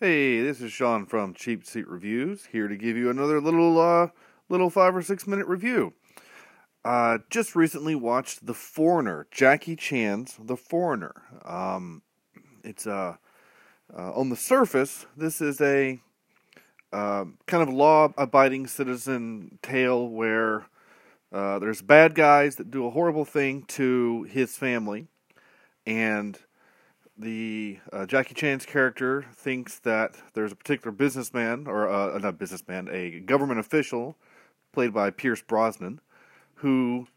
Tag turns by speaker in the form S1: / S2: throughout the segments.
S1: Hey, this is Sean from Cheap Seat Reviews, here to give you another little uh, little five or six minute review. Uh, just recently watched The Foreigner, Jackie Chan's The Foreigner. Um, it's uh, uh, on the surface, this is a uh, kind of law-abiding citizen tale where uh, there's bad guys that do a horrible thing to his family, and the uh, Jackie Chan's character thinks that there's a particular businessman, or uh, not businessman, a government official, played by Pierce Brosnan, who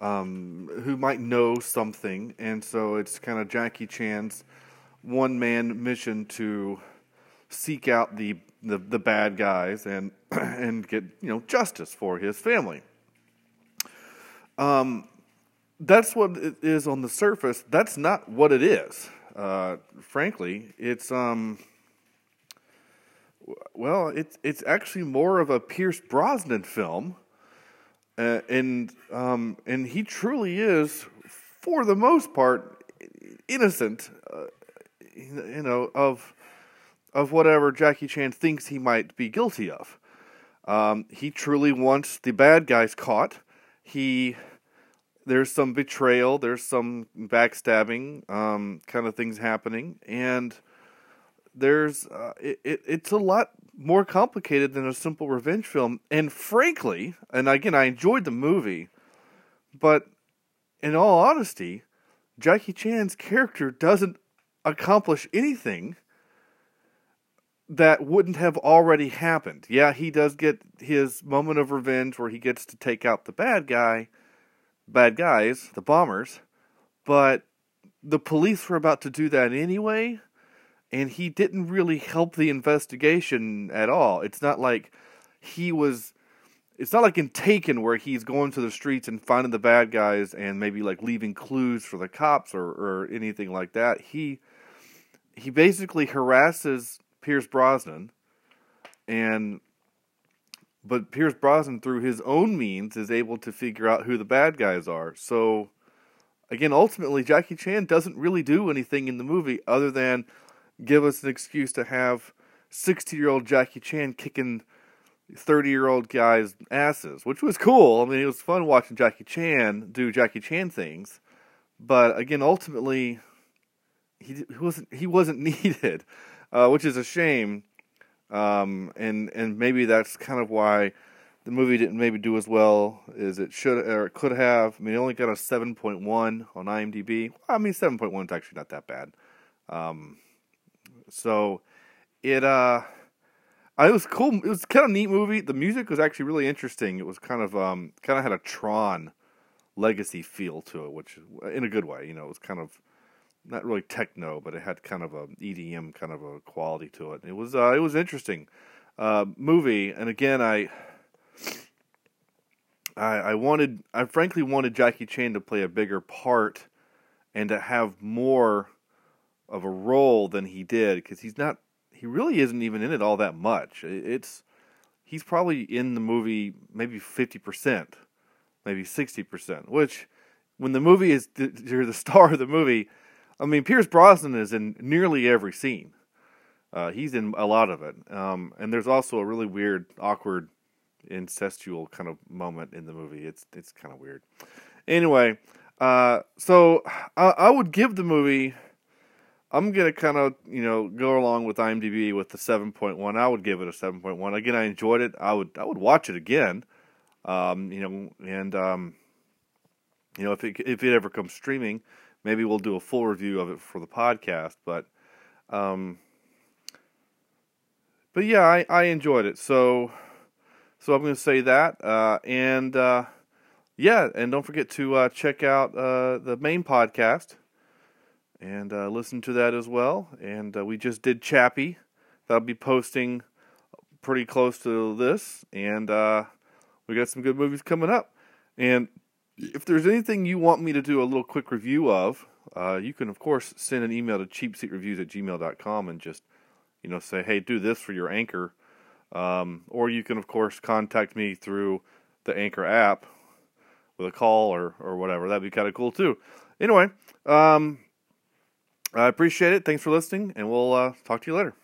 S1: um, who might know something, and so it's kind of Jackie Chan's one man mission to seek out the, the the bad guys and and get you know justice for his family. Um, that's what it is on the surface. That's not what it is. Uh, frankly, it's um, well, it's it's actually more of a Pierce Brosnan film, uh, and um, and he truly is, for the most part, innocent, uh, you know, of of whatever Jackie Chan thinks he might be guilty of. Um, he truly wants the bad guys caught. He there's some betrayal, there's some backstabbing, um, kind of things happening, and there's uh, it, it, it's a lot more complicated than a simple revenge film. And frankly, and again, I enjoyed the movie, but in all honesty, Jackie Chan's character doesn't accomplish anything that wouldn't have already happened. Yeah, he does get his moment of revenge where he gets to take out the bad guy bad guys, the bombers, but the police were about to do that anyway, and he didn't really help the investigation at all. It's not like he was. It's not like in Taken where he's going to the streets and finding the bad guys and maybe like leaving clues for the cops or, or anything like that. He he basically harasses Pierce Brosnan and but Pierce Brosnan, through his own means, is able to figure out who the bad guys are. So, again, ultimately, Jackie Chan doesn't really do anything in the movie other than give us an excuse to have 60 year old Jackie Chan kicking 30 year old guys' asses, which was cool. I mean, it was fun watching Jackie Chan do Jackie Chan things. But again, ultimately, he, wasn't he wasn't needed, uh, which is a shame um, and and maybe that's kind of why the movie didn't maybe do as well as it should or it could have. I mean, it only got a seven point one on IMDb. I mean, seven point one is actually not that bad. Um, so it uh, it was cool. It was kind of neat movie. The music was actually really interesting. It was kind of um, kind of had a Tron legacy feel to it, which in a good way. You know, it was kind of not really techno, but it had kind of a EDM kind of a quality to it. It was uh, it was interesting uh, movie, and again, I, I I wanted I frankly wanted Jackie Chan to play a bigger part and to have more of a role than he did because he's not he really isn't even in it all that much. It's he's probably in the movie maybe fifty percent, maybe sixty percent, which when the movie is you're the star of the movie I mean, Pierce Brosnan is in nearly every scene. Uh, he's in a lot of it. Um, and there's also a really weird, awkward, incestual kind of moment in the movie. It's it's kind of weird. Anyway, uh, so I, I, would give the movie. I'm gonna kind of you know go along with IMDb with the 7.1. I would give it a 7.1. Again, I enjoyed it. I would I would watch it again. Um, you know, and um, you know if it if it ever comes streaming maybe we'll do a full review of it for the podcast. But, um, but yeah, I, I enjoyed it. So, so I'm going to say that. Uh, and uh, yeah, and don't forget to uh, check out uh, the main podcast and uh, listen to that as well. And uh, we just did Chappie. That'll be posting pretty close to this. And we got some good movies coming up. And if there's anything you want me to do a little quick review of, uh, you can, of course, send an email to cheapseatreviews at gmail.com and just, you know, say, hey, do this for your Anchor. Um, or you can, of course, contact me through the Anchor app with a call or, or whatever. That'd be kind of cool, too. Anyway, um, I appreciate it. Thanks for listening, and we'll uh, talk to you later.